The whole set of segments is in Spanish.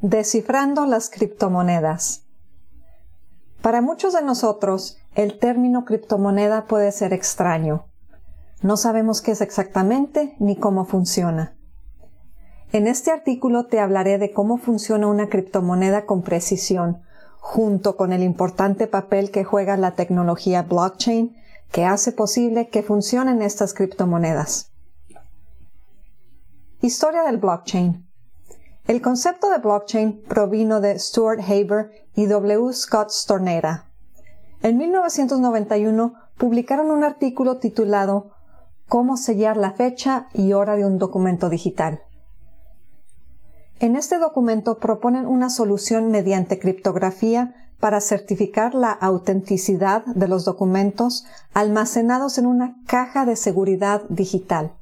Descifrando las criptomonedas. Para muchos de nosotros, el término criptomoneda puede ser extraño. No sabemos qué es exactamente ni cómo funciona. En este artículo te hablaré de cómo funciona una criptomoneda con precisión, junto con el importante papel que juega la tecnología blockchain que hace posible que funcionen estas criptomonedas. Historia del blockchain. El concepto de blockchain provino de Stuart Haber y W. Scott Stornera. En 1991 publicaron un artículo titulado Cómo sellar la fecha y hora de un documento digital. En este documento proponen una solución mediante criptografía para certificar la autenticidad de los documentos almacenados en una caja de seguridad digital.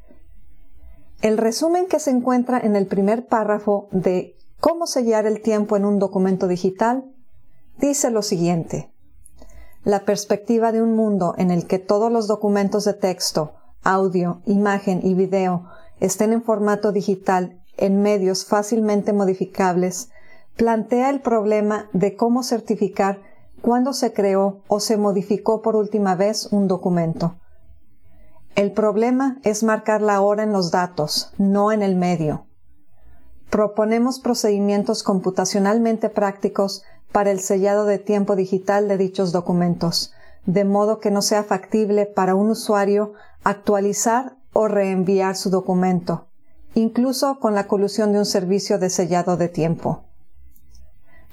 El resumen que se encuentra en el primer párrafo de Cómo sellar el tiempo en un documento digital dice lo siguiente. La perspectiva de un mundo en el que todos los documentos de texto, audio, imagen y video estén en formato digital en medios fácilmente modificables plantea el problema de cómo certificar cuándo se creó o se modificó por última vez un documento. El problema es marcar la hora en los datos, no en el medio. Proponemos procedimientos computacionalmente prácticos para el sellado de tiempo digital de dichos documentos, de modo que no sea factible para un usuario actualizar o reenviar su documento, incluso con la colusión de un servicio de sellado de tiempo.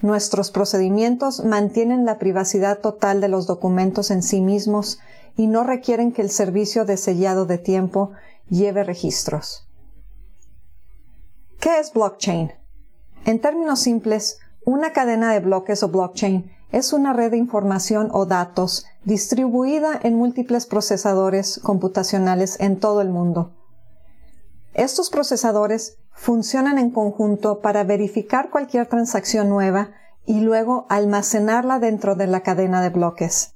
Nuestros procedimientos mantienen la privacidad total de los documentos en sí mismos y no requieren que el servicio de sellado de tiempo lleve registros. ¿Qué es blockchain? En términos simples, una cadena de bloques o blockchain es una red de información o datos distribuida en múltiples procesadores computacionales en todo el mundo. Estos procesadores funcionan en conjunto para verificar cualquier transacción nueva y luego almacenarla dentro de la cadena de bloques.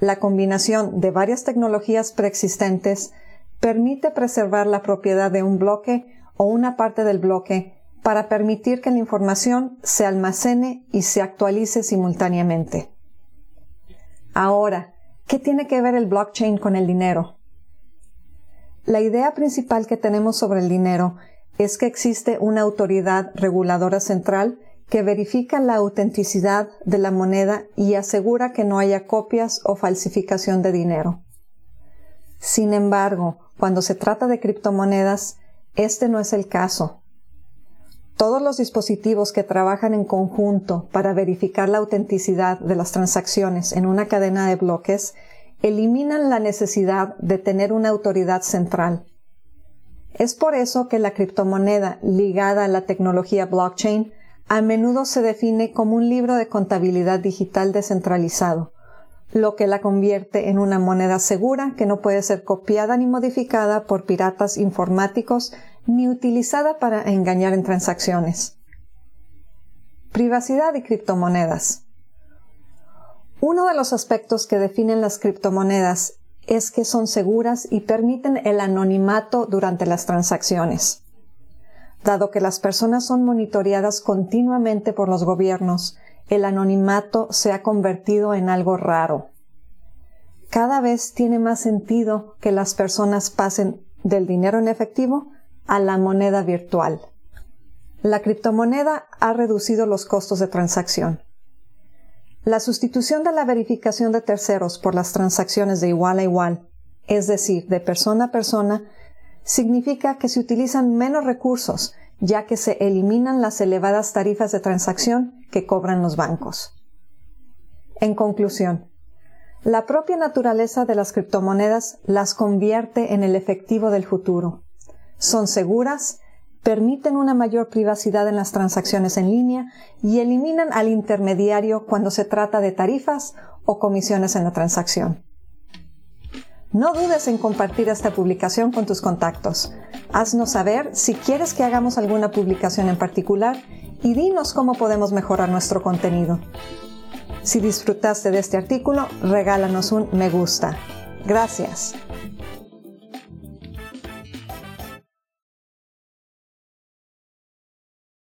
La combinación de varias tecnologías preexistentes permite preservar la propiedad de un bloque o una parte del bloque para permitir que la información se almacene y se actualice simultáneamente. Ahora, ¿qué tiene que ver el blockchain con el dinero? La idea principal que tenemos sobre el dinero es que existe una autoridad reguladora central que verifica la autenticidad de la moneda y asegura que no haya copias o falsificación de dinero. Sin embargo, cuando se trata de criptomonedas, este no es el caso. Todos los dispositivos que trabajan en conjunto para verificar la autenticidad de las transacciones en una cadena de bloques eliminan la necesidad de tener una autoridad central. Es por eso que la criptomoneda ligada a la tecnología blockchain a menudo se define como un libro de contabilidad digital descentralizado, lo que la convierte en una moneda segura que no puede ser copiada ni modificada por piratas informáticos ni utilizada para engañar en transacciones. Privacidad y criptomonedas. Uno de los aspectos que definen las criptomonedas es que son seguras y permiten el anonimato durante las transacciones. Dado que las personas son monitoreadas continuamente por los gobiernos, el anonimato se ha convertido en algo raro. Cada vez tiene más sentido que las personas pasen del dinero en efectivo a la moneda virtual. La criptomoneda ha reducido los costos de transacción. La sustitución de la verificación de terceros por las transacciones de igual a igual, es decir, de persona a persona, significa que se utilizan menos recursos, ya que se eliminan las elevadas tarifas de transacción que cobran los bancos. En conclusión, la propia naturaleza de las criptomonedas las convierte en el efectivo del futuro. Son seguras, permiten una mayor privacidad en las transacciones en línea y eliminan al intermediario cuando se trata de tarifas o comisiones en la transacción. No dudes en compartir esta publicación con tus contactos. Haznos saber si quieres que hagamos alguna publicación en particular y dinos cómo podemos mejorar nuestro contenido. Si disfrutaste de este artículo, regálanos un me gusta. Gracias.